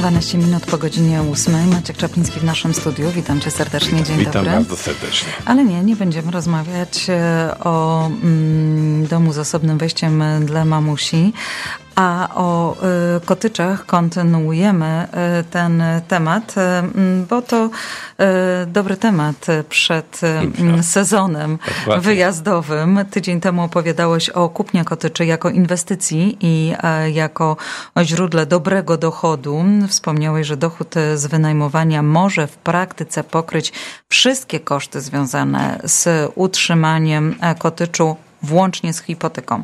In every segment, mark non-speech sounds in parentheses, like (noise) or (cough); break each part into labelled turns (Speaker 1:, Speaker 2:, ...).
Speaker 1: 12 minut po godzinie 8. Maciek Czapliński w naszym studiu. Witam cię serdecznie. Dzień
Speaker 2: Witam
Speaker 1: dobry.
Speaker 2: bardzo serdecznie.
Speaker 1: Ale nie, nie będziemy rozmawiać e, o mm, domu z osobnym wejściem dla mamusi, a o y, kotyczach kontynuujemy y, ten temat, y, bo to dobry temat przed sezonem wyjazdowym. Tydzień temu opowiadałeś o kupnie kotyczy jako inwestycji i jako o źródle dobrego dochodu. Wspomniałeś, że dochód z wynajmowania może w praktyce pokryć wszystkie koszty związane z utrzymaniem kotyczu włącznie z hipoteką.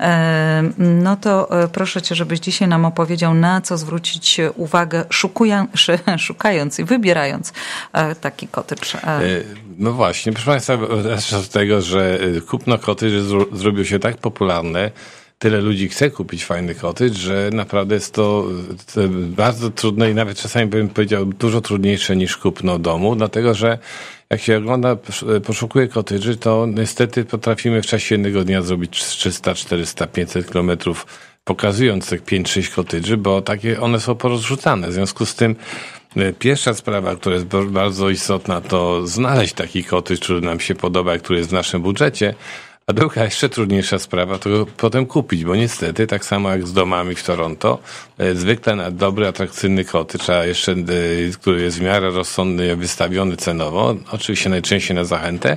Speaker 1: E, no to e, proszę cię, żebyś dzisiaj nam opowiedział, na co zwrócić uwagę, (laughs) szukając i wybierając e, taki kotycz.
Speaker 2: No właśnie, proszę Państwa, od tego, że kupno kotycz zrobił się tak popularne, tyle ludzi chce kupić fajny kotycz, że naprawdę jest to bardzo trudne i nawet czasami bym powiedział dużo trudniejsze niż kupno domu, dlatego że jak się ogląda, poszukuje kotydży, to niestety potrafimy w czasie jednego dnia zrobić 300, 400, 500 kilometrów pokazując tych 5-6 kotydży, bo takie one są porozrzucane. W związku z tym e, Pierwsza sprawa, która jest bardzo istotna, to znaleźć taki kotycz, który nam się podoba, który jest w naszym budżecie, a druga, jeszcze trudniejsza sprawa, to potem kupić, bo niestety, tak samo jak z domami w Toronto, e, zwykle na dobry, atrakcyjny koty, trzeba jeszcze, e, który jest w miarę rozsądny, wystawiony cenowo, oczywiście najczęściej na zachętę,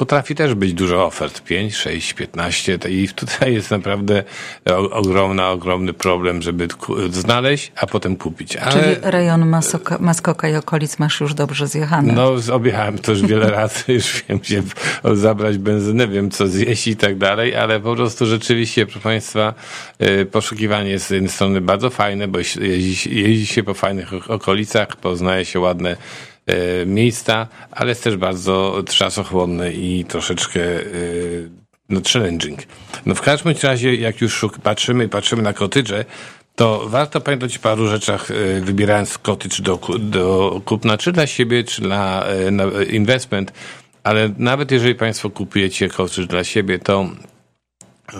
Speaker 2: Potrafi też być dużo ofert, 5, 6, 15 i tutaj jest naprawdę ogromna, ogromny problem, żeby znaleźć, a potem kupić.
Speaker 1: Ale... Czyli rejon Masoka, Maskoka i okolic masz już dobrze zjechany.
Speaker 2: No, objechałem to już wiele (laughs) razy, już wiem, gdzie zabrać benzynę, wiem co zjeść i tak dalej, ale po prostu rzeczywiście, proszę Państwa, y, poszukiwanie jest z jednej strony bardzo fajne, bo jeździ, jeździ się po fajnych okolicach, poznaje się ładne miejsca, ale jest też bardzo czasochłonny i troszeczkę e, no, challenging. No w każdym razie, jak już patrzymy, patrzymy na kotydże, to warto pamiętać o paru rzeczach, e, wybierając cottage do, do kupna, czy dla siebie, czy dla investment, ale nawet jeżeli Państwo kupujecie cottage dla siebie, to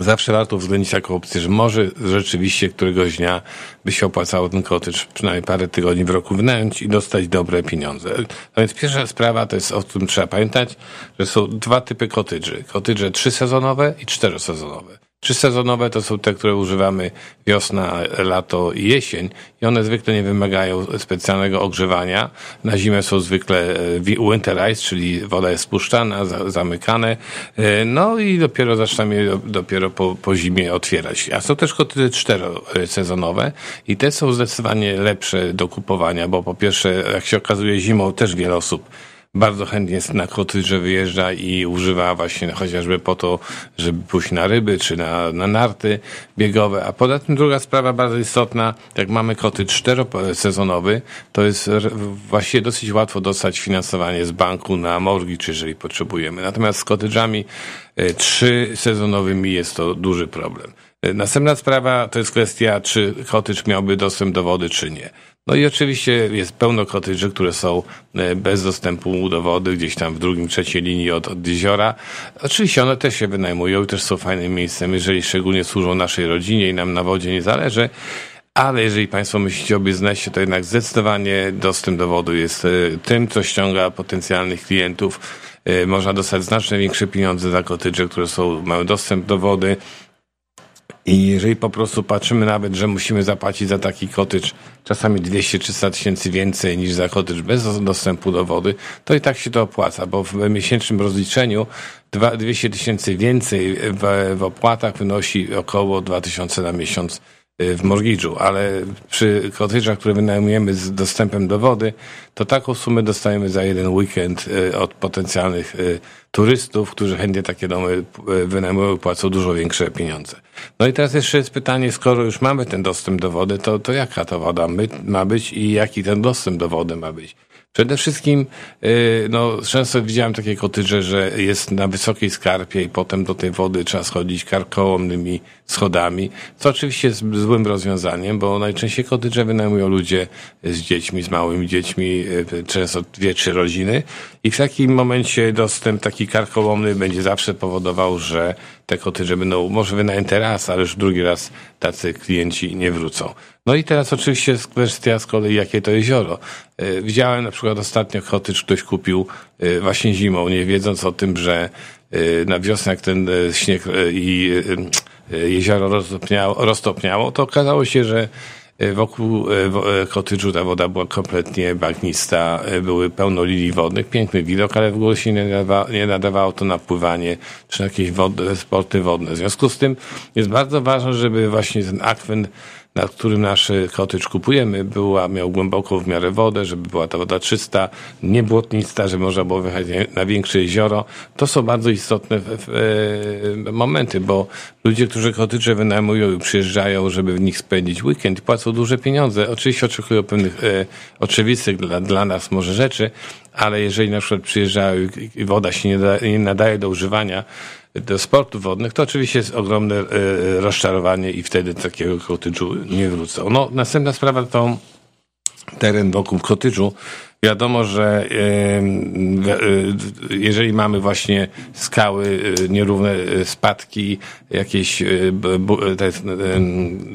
Speaker 2: Zawsze warto uwzględnić taką opcję, że może rzeczywiście któregoś dnia by się opłacało ten kotycz przynajmniej parę tygodni w roku wynająć i dostać dobre pieniądze. A więc pierwsza sprawa to jest o tym trzeba pamiętać, że są dwa typy kotydży. Kotydże trzysezonowe i czterosezonowe. Trzysezonowe to są te, które używamy wiosna, lato i jesień i one zwykle nie wymagają specjalnego ogrzewania. Na zimę są zwykle e, winterized, czyli woda jest spuszczana, zamykane. E, no i dopiero zaczynamy dopiero po, po zimie otwierać. A są też koty czterosezonowe i te są zdecydowanie lepsze do kupowania, bo po pierwsze, jak się okazuje zimą też wiele osób bardzo chętnie na kotydże wyjeżdża i używa właśnie chociażby po to, żeby pójść na ryby czy na, na narty biegowe. A poza tym druga sprawa bardzo istotna, jak mamy koty czterosezonowy, to jest właściwie dosyć łatwo dostać finansowanie z banku na mortgage, jeżeli potrzebujemy. Natomiast z kotydżami e, trzysezonowymi jest to duży problem. E, następna sprawa to jest kwestia, czy kotycz miałby dostęp do wody, czy nie. No i oczywiście jest pełno kotydży, które są e, bez dostępu do wody, gdzieś tam w drugim, trzeciej linii od, od jeziora. Oczywiście one też się wynajmują i też są fajnym miejscem, jeżeli szczególnie służą naszej rodzinie i nam na wodzie nie zależy. Ale jeżeli Państwo myślicie o biznesie, to jednak zdecydowanie dostęp do wody jest e, tym, co ściąga potencjalnych klientów. E, można dostać znacznie większe pieniądze za kotydże, które są, mają dostęp do wody. I jeżeli po prostu patrzymy nawet, że musimy zapłacić za taki kotycz czasami 200-300 tysięcy więcej niż za kotycz bez dostępu do wody, to i tak się to opłaca, bo w miesięcznym rozliczeniu 200 tysięcy więcej w, opłatach wynosi około 2000 na miesiąc w mortgage'u, ale przy kotyczach, które wynajmujemy z dostępem do wody, to taką sumę dostajemy za jeden weekend y, od potencjalnych y, turystów, którzy chętnie takie domy wynajmują płacą dużo większe pieniądze. No i teraz jeszcze jest pytanie, skoro już mamy ten dostęp do wody, to, to jaka ta woda ma być i jaki ten dostęp do wody ma być? Przede wszystkim, y, no, często widziałem takie kotydże, że jest na wysokiej skarpie i potem do tej wody trzeba schodzić karkołomnymi schodami, co oczywiście jest złym rozwiązaniem, bo najczęściej kotydże wynajmują ludzie z dziećmi, z małymi dziećmi, y, często dwie, trzy rodziny i w takim momencie dostęp taki karkołomny będzie zawsze powodował, że te kotedże będą może wynajęte raz, ale już drugi raz tacy klienci nie wrócą. No i teraz oczywiście kwestia z kolei, jakie to jezioro. E, widziałem na przykład ostatnio kotedż ktoś kupił e, właśnie zimą, nie wiedząc o tym, że e, na wiosnę jak ten śnieg i jezioro roztopniało, to okazało się, że Wokół kotydżu ta woda była kompletnie bagnista, były pełno lilii wodnych, piękny widok, ale w ogóle się nie, nadawa, nie nadawało to na pływanie czy jakieś wody, sporty wodne. W związku z tym jest bardzo ważne, żeby właśnie ten akwen na którym nasz kotycz kupujemy, była, miał głęboką w miarę wodę, żeby była ta woda czysta, niebłotnista, żeby można było wyjechać na większe jezioro. To są bardzo istotne momenty, bo ludzie, którzy kotycze wynajmują i przyjeżdżają, żeby w nich spędzić weekend, płacą duże pieniądze. Oczywiście oczekują pewnych e, oczywistych dla, dla nas może rzeczy, ale jeżeli na przykład przyjeżdżają i woda się nie, da, nie nadaje do używania, do sportów wodnych, to oczywiście jest ogromne e, rozczarowanie i wtedy takiego kotyczu nie wrócą. No, następna sprawa to teren wokół kotyczu. Wiadomo, że jeżeli mamy właśnie skały, e, nierówne e, spadki, jakieś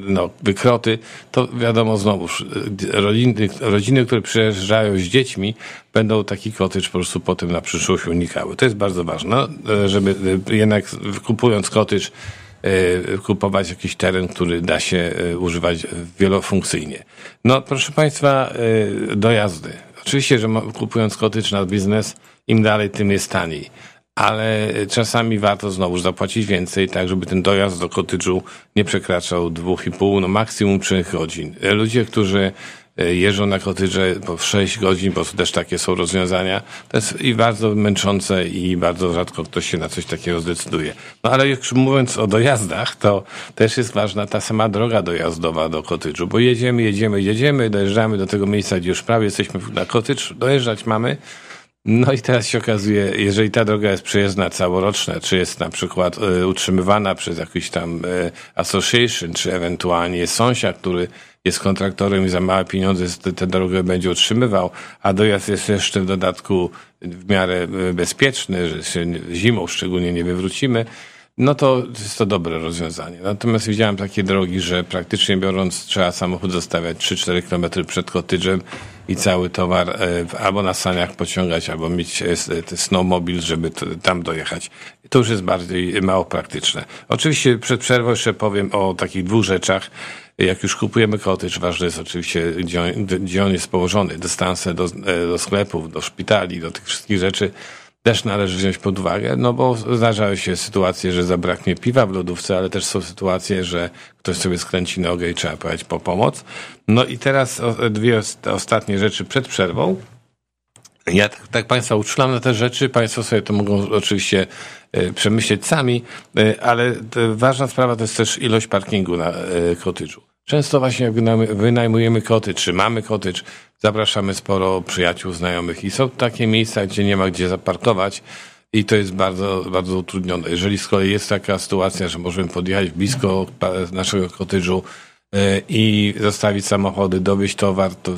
Speaker 2: no, wykroty, to wiadomo znowuż, rodziny, rodziny, które przyjeżdżają z dziećmi, będą taki kotycz po prostu potem na przyszłość unikały. To jest bardzo ważne, żeby jednak kupując kotycz kupować jakiś teren, który da się używać wielofunkcyjnie. No proszę Państwa, dojazdy. Oczywiście, że kupując kotycz na biznes, im dalej, tym jest taniej. Ale czasami warto znowu zapłacić więcej, tak żeby ten dojazd do kotyczu nie przekraczał dwóch i pół, no maksimum trzech godzin. Ludzie, którzy E, jeżdżą na kotydże po 6 godzin, bo też takie są rozwiązania. To jest i bardzo męczące i bardzo rzadko ktoś się na coś takiego zdecyduje. No ale już mówiąc o dojazdach, to też jest ważna ta sama droga dojazdowa do kotydżu, bo jedziemy, jedziemy, jedziemy, dojeżdżamy do tego miejsca, gdzie już prawie jesteśmy na kotydż, dojeżdżać mamy, no i teraz się okazuje, jeżeli ta droga jest przejezdna całoroczna, czy jest na przykład y, utrzymywana przez jakiś tam y, association, czy ewentualnie sąsiad, który jest kontraktorem i za małe pieniądze tę drogę będzie utrzymywał, a dojazd jest jeszcze w dodatku w miarę e, bezpieczny, że się zimą szczególnie nie wywrócimy, no to jest to dobre rozwiązanie. Natomiast widziałem takie drogi, że praktycznie biorąc trzeba samochód zostawiać 3-4 km przed kotydżem i cały towar e, albo na saniach pociągać, albo mieć e, snowmobil, żeby tam dojechać. To już jest bardziej mało praktyczne. Oczywiście przed przerwą jeszcze powiem o takich dwóch rzeczach. Jak już kupujemy cottage, ważne jest oczywiście, gdzie on, gdzie on jest położony. Dystanse do, e, do sklepów, do szpitali, do tych wszystkich rzeczy też należy wziąć pod uwagę, no bo zdarzały się sytuacje, że zabraknie piwa w lodówce, ale też są sytuacje, że ktoś sobie skręci nogę i trzeba pojechać po pomoc. No i teraz dwie ostatnie rzeczy przed przerwą. Ja tak, tak Państwa uczulam na te rzeczy. Państwo sobie to mogą oczywiście e, przemyśleć sami, e, ale ważna sprawa to jest też ilość parkingu na kotydżu. Często właśnie jak wynajmujemy koty, czy mamy kotycz, zapraszamy sporo przyjaciół, znajomych i są takie miejsca, gdzie nie ma gdzie zaparkować i to jest bardzo, bardzo utrudnione. Jeżeli z kolei jest taka sytuacja, że możemy podjechać blisko naszego kotyczu e, i zostawić samochody, dowieść towar, to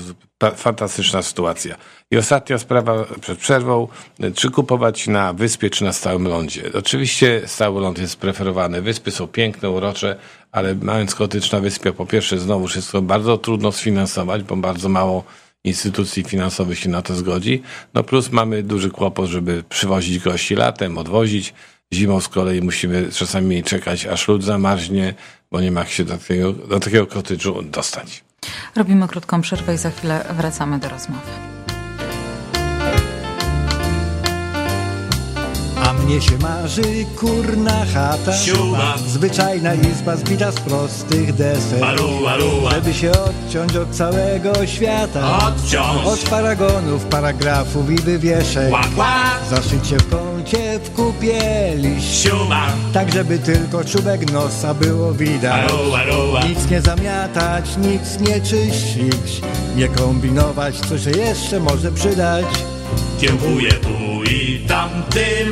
Speaker 2: fantastyczna sytuacja. I ostatnia sprawa przed przerwą, czy kupować na wyspie, czy na stałym lądzie. Oczywiście stały ląd jest preferowany. Wyspy są piękne, urocze, ale mając kotycz na wyspie, po pierwsze znowu to bardzo trudno sfinansować, bo bardzo mało instytucji finansowych się na to zgodzi. No plus mamy duży kłopot, żeby przywozić gości latem, odwozić. Zimą z kolei musimy czasami czekać, aż lód zamarznie, bo nie ma się do takiego, do takiego kotyczu dostać.
Speaker 1: Robimy krótką przerwę i za chwilę wracamy do rozmowy.
Speaker 3: Mnie się marzy kurna chata
Speaker 4: Siuma.
Speaker 3: Zwyczajna izba zbita z prostych desek
Speaker 4: Alu, alu,
Speaker 3: Żeby się odciąć od całego świata.
Speaker 4: Odciąć.
Speaker 3: Od paragonów, paragrafów i wywieszek
Speaker 4: Łap, łap,
Speaker 3: Zaszycie w kącie w kupie liść
Speaker 4: siuma
Speaker 3: Tak żeby tylko czubek nosa było widać.
Speaker 4: Alu, alu,
Speaker 3: Nic nie zamiatać, nic nie czyścić. Nie kombinować, co się jeszcze może przydać
Speaker 4: Kiełbuje tu i tam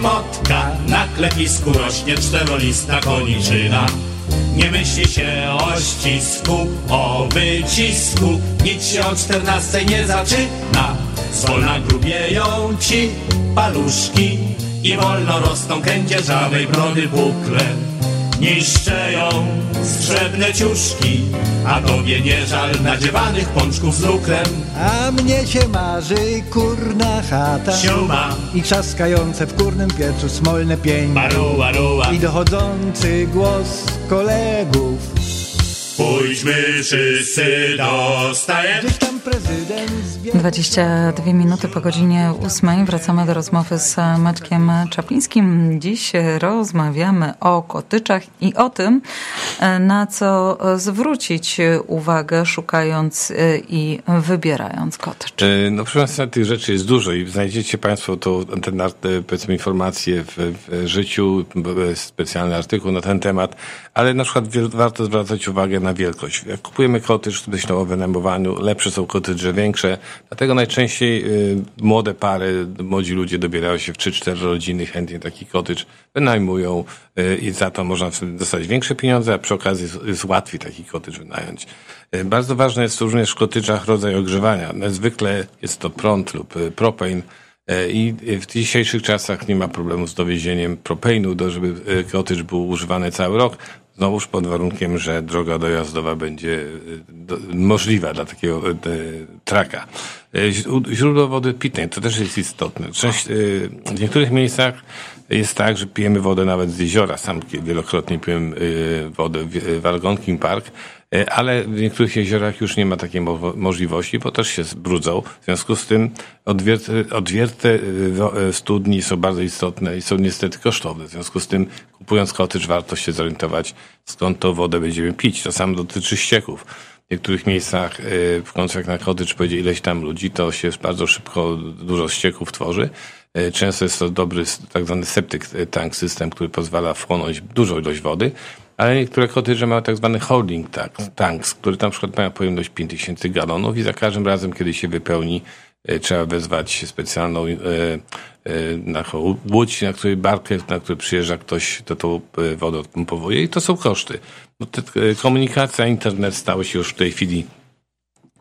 Speaker 4: motka. Na klepisku rośnie czterolista koniczyna. Nie myśli się o ścisku, o wycisku. Nic się o czternastej nie zaczyna. Zwolna grubieją ci paluszki I wolno rosną kędzierzawej brody bukle niszczę ją strzebne ciuszki, a tobie nie żal nadziewanych pączków z lukrem.
Speaker 3: A mnie się marzy kurna chata
Speaker 4: Siuma,
Speaker 3: I trzaskające w kurnym piecu smolne pień
Speaker 4: baruła, ruła,
Speaker 3: I dochodzący głos kolegów
Speaker 4: pójdźmy wszyscy do stajen.
Speaker 3: Gdzieś tam prezydent zbiera
Speaker 1: 22 minuty po godzinie 8 wracamy do rozmowy z Maćkiem Czaplińskim. Dziś rozmawiamy o kotyczach i o tym, na co zwrócić uwagę szukając i wybierając kotycz.
Speaker 2: E, No proszę Państwa, tych rzeczy jest dużo i znajdziecie Państwo to, ten, e, powiedzmy informacje w, w życiu, specjalny artykuł na ten temat, ale na przykład warto zwracać uwagę na wielkość. Jak kupujemy kotycz, myślę o wynajmowaniu, lepsze są kotydże, większe, dlatego najczęściej y, młode pary, młodzi ludzie dobierają się w 3-4 rodziny, chętnie taki kotycz wynajmują y, i za to można dostać większe pieniądze, a przy okazji jest, łatwiej taki kotycz wynająć. Y, Bardzo ważne jest również w kotyczach rodzaj ogrzewania. No, Zwykle jest to prąd lub propane. I w dzisiejszych czasach nie ma problemu z dowiezieniem propanu, do, żeby kotycz był używany cały rok. Znowuż pod warunkiem, że droga dojazdowa będzie e, do, możliwa dla takiego e, traka. E, źró- Źródło wody pitnej, to też jest istotne. Część, e, w niektórych miejscach jest tak, że pijemy wodę nawet z jeziora. Sam wielokrotnie piłem wodę w Algonquin Park. E, ale w niektórych jeziorach już nie ma takiej mo- możliwości, bo też się zbrudzą. W związku z tym odwierte, e, e, studni są bardzo istotne i są niestety kosztowne. W związku z tym kupując kotycz warto się zorientować, skąd tą wodę będziemy pić. To samo dotyczy ścieków. W niektórych miejscach, w końcu jak na kotycz pojedzie ileś tam ludzi, to się bardzo szybko dużo ścieków tworzy. Często jest to dobry tak zwany septic tank system, który pozwala wchłonąć dużą ilość wody, ale niektóre kotydże mają tak zwany holding tank, tanks, które na przykład mają pojemność 5000 galonów i za każdym razem, kiedy się wypełni, e, trzeba wezwać specjalną e, e, na łódź, na której barkę, na której przyjeżdża ktoś, to tą wodę odpompowuje i to są koszty. No, te, komunikacja, internet stały się już w tej chwili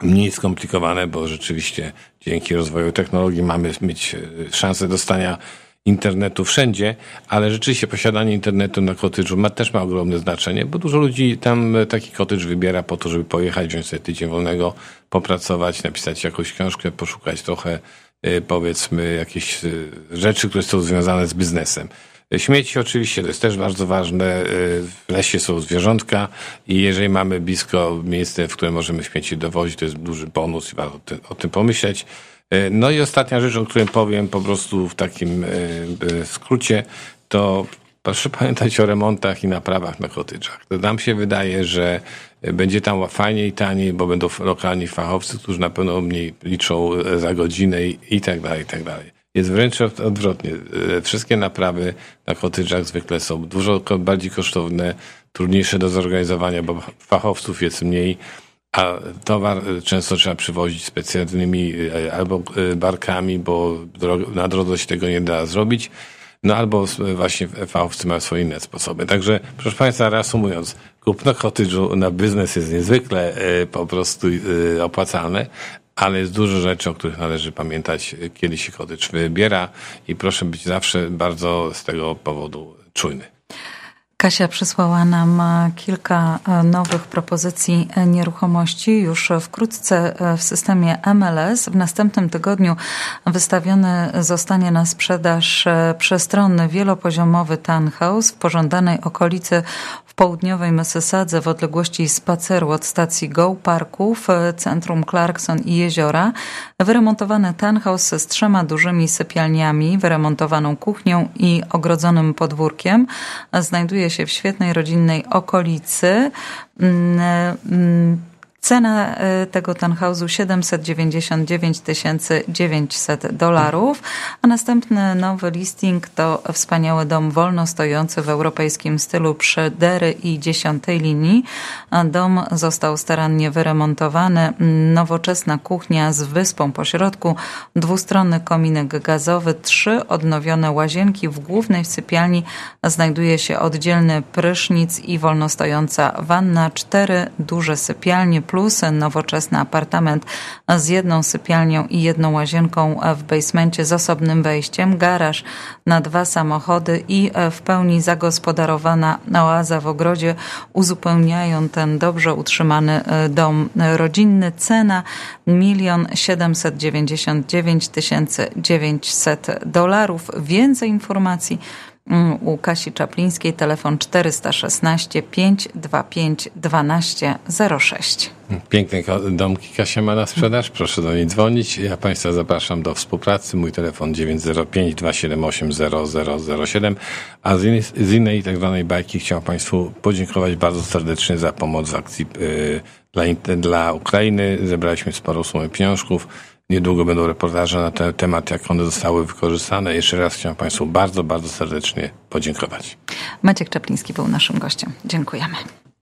Speaker 2: mniej skomplikowane, bo rzeczywiście dzięki rozwoju technologii mamy mieć szansę dostania internetu wszędzie, ale rzeczywiście posiadanie internetu na kotydżu ma, też ma ogromne znaczenie, bo dużo ludzi tam e, taki kotydż wybiera po to, żeby pojechać, wziąć sobie tydzień wolnego, popracować, napisać jakąś książkę, poszukać trochę e, powiedzmy jakieś e, rzeczy, które są związane z biznesem. Śmieci oczywiście to jest też bardzo ważne. W lesie są zwierzątka i jeżeli mamy blisko miejsce, w którym możemy śmieci dowozić, to jest duży bonus i warto o tym pomyśleć. E, No i ostatnia rzecz, o której powiem po prostu w takim e, e, skrócie, to proszę pamiętać o remontach i naprawach na kotyczach. To nam się wydaje, że będzie tam fajniej i taniej, bo będą lokalni fachowcy, którzy na pewno mniej liczą za godzinę i, tak dalej, i tak dalej. Jest wręcz od- odwrotnie. Wszystkie naprawy na kotyczach zwykle są dużo bardziej kosztowne, trudniejsze do zorganizowania, bo fachowców jest mniej, a towar e, często trzeba przywozić specjalnymi e, albo e, barkami, bo na drodze się tego nie da zrobić. No albo właśnie fachowcy mają swoje inne sposoby. Także, proszę Państwa, reasumując, kupno kotydżu na biznes jest niezwykle po prostu opłacalne, ale jest dużo rzeczy, o których należy pamiętać, kiedy się kotydż wybiera i proszę być zawsze bardzo z tego powodu czujny.
Speaker 1: Kasia przysłała nam e, kilka e, nowych propozycji e, nieruchomości. Już wkrótce w systemie MLS w następnym tygodniu wystawiony zostanie na sprzedaż przestronny wielopoziomowy townhouse w pożądanej okolicy w południowej Mississadze w odległości spaceru od stacji Go Parków, centrum Clarkson i jeziora. Wyremontowany townhouse z trzema dużymi sypialniami, wyremontowaną kuchnią i ogrodzonym podwórkiem znajduje się w świetnej rodzinnej okolicy. Cena e, tego townhouse'u 799 900 dolarów, a następny nowy listing to wspaniały dom wolno stojący w europejskim stylu przy Dery i 10 linii. Dom został starannie wyremontowany, nowoczesna kuchnia z wyspą po środku, dwustronny kominek gazowy, trzy odnowione łazienki. W głównej sypialni znajduje się oddzielny prysznic i wolno stojąca wanna, cztery duże sypialnie plus, nowoczesny apartament z jedną sypialnią i jedną łazienką w basemencie z osobnym wejściem, garaż na dwa samochody i w pełni zagospodarowana oaza w ogrodzie uzupełniają ten dobrze utrzymany dom rodzinny. Cena 1 799 900 dolarów. Więcej informacji u Kasi Czaplińskiej, telefon 416 525 1206.
Speaker 2: Piękne domki Kasia ma na sprzedaż, proszę do niej dzwonić. Ja Państwa zapraszam do współpracy. Mój telefon 905 278 0007. A z innej, z innej tak zwanej bajki chciałem Państwu podziękować bardzo serdecznie za pomoc w akcji yy, dla, dla Ukrainy. Zebraliśmy sporo sumy pieniążków. Niedługo będą reportaże na ten temat, jak one zostały wykorzystane. Jeszcze raz chciałem Państwu bardzo, bardzo serdecznie podziękować.
Speaker 1: Maciek Czapliński był naszym gościem. Dziękujemy.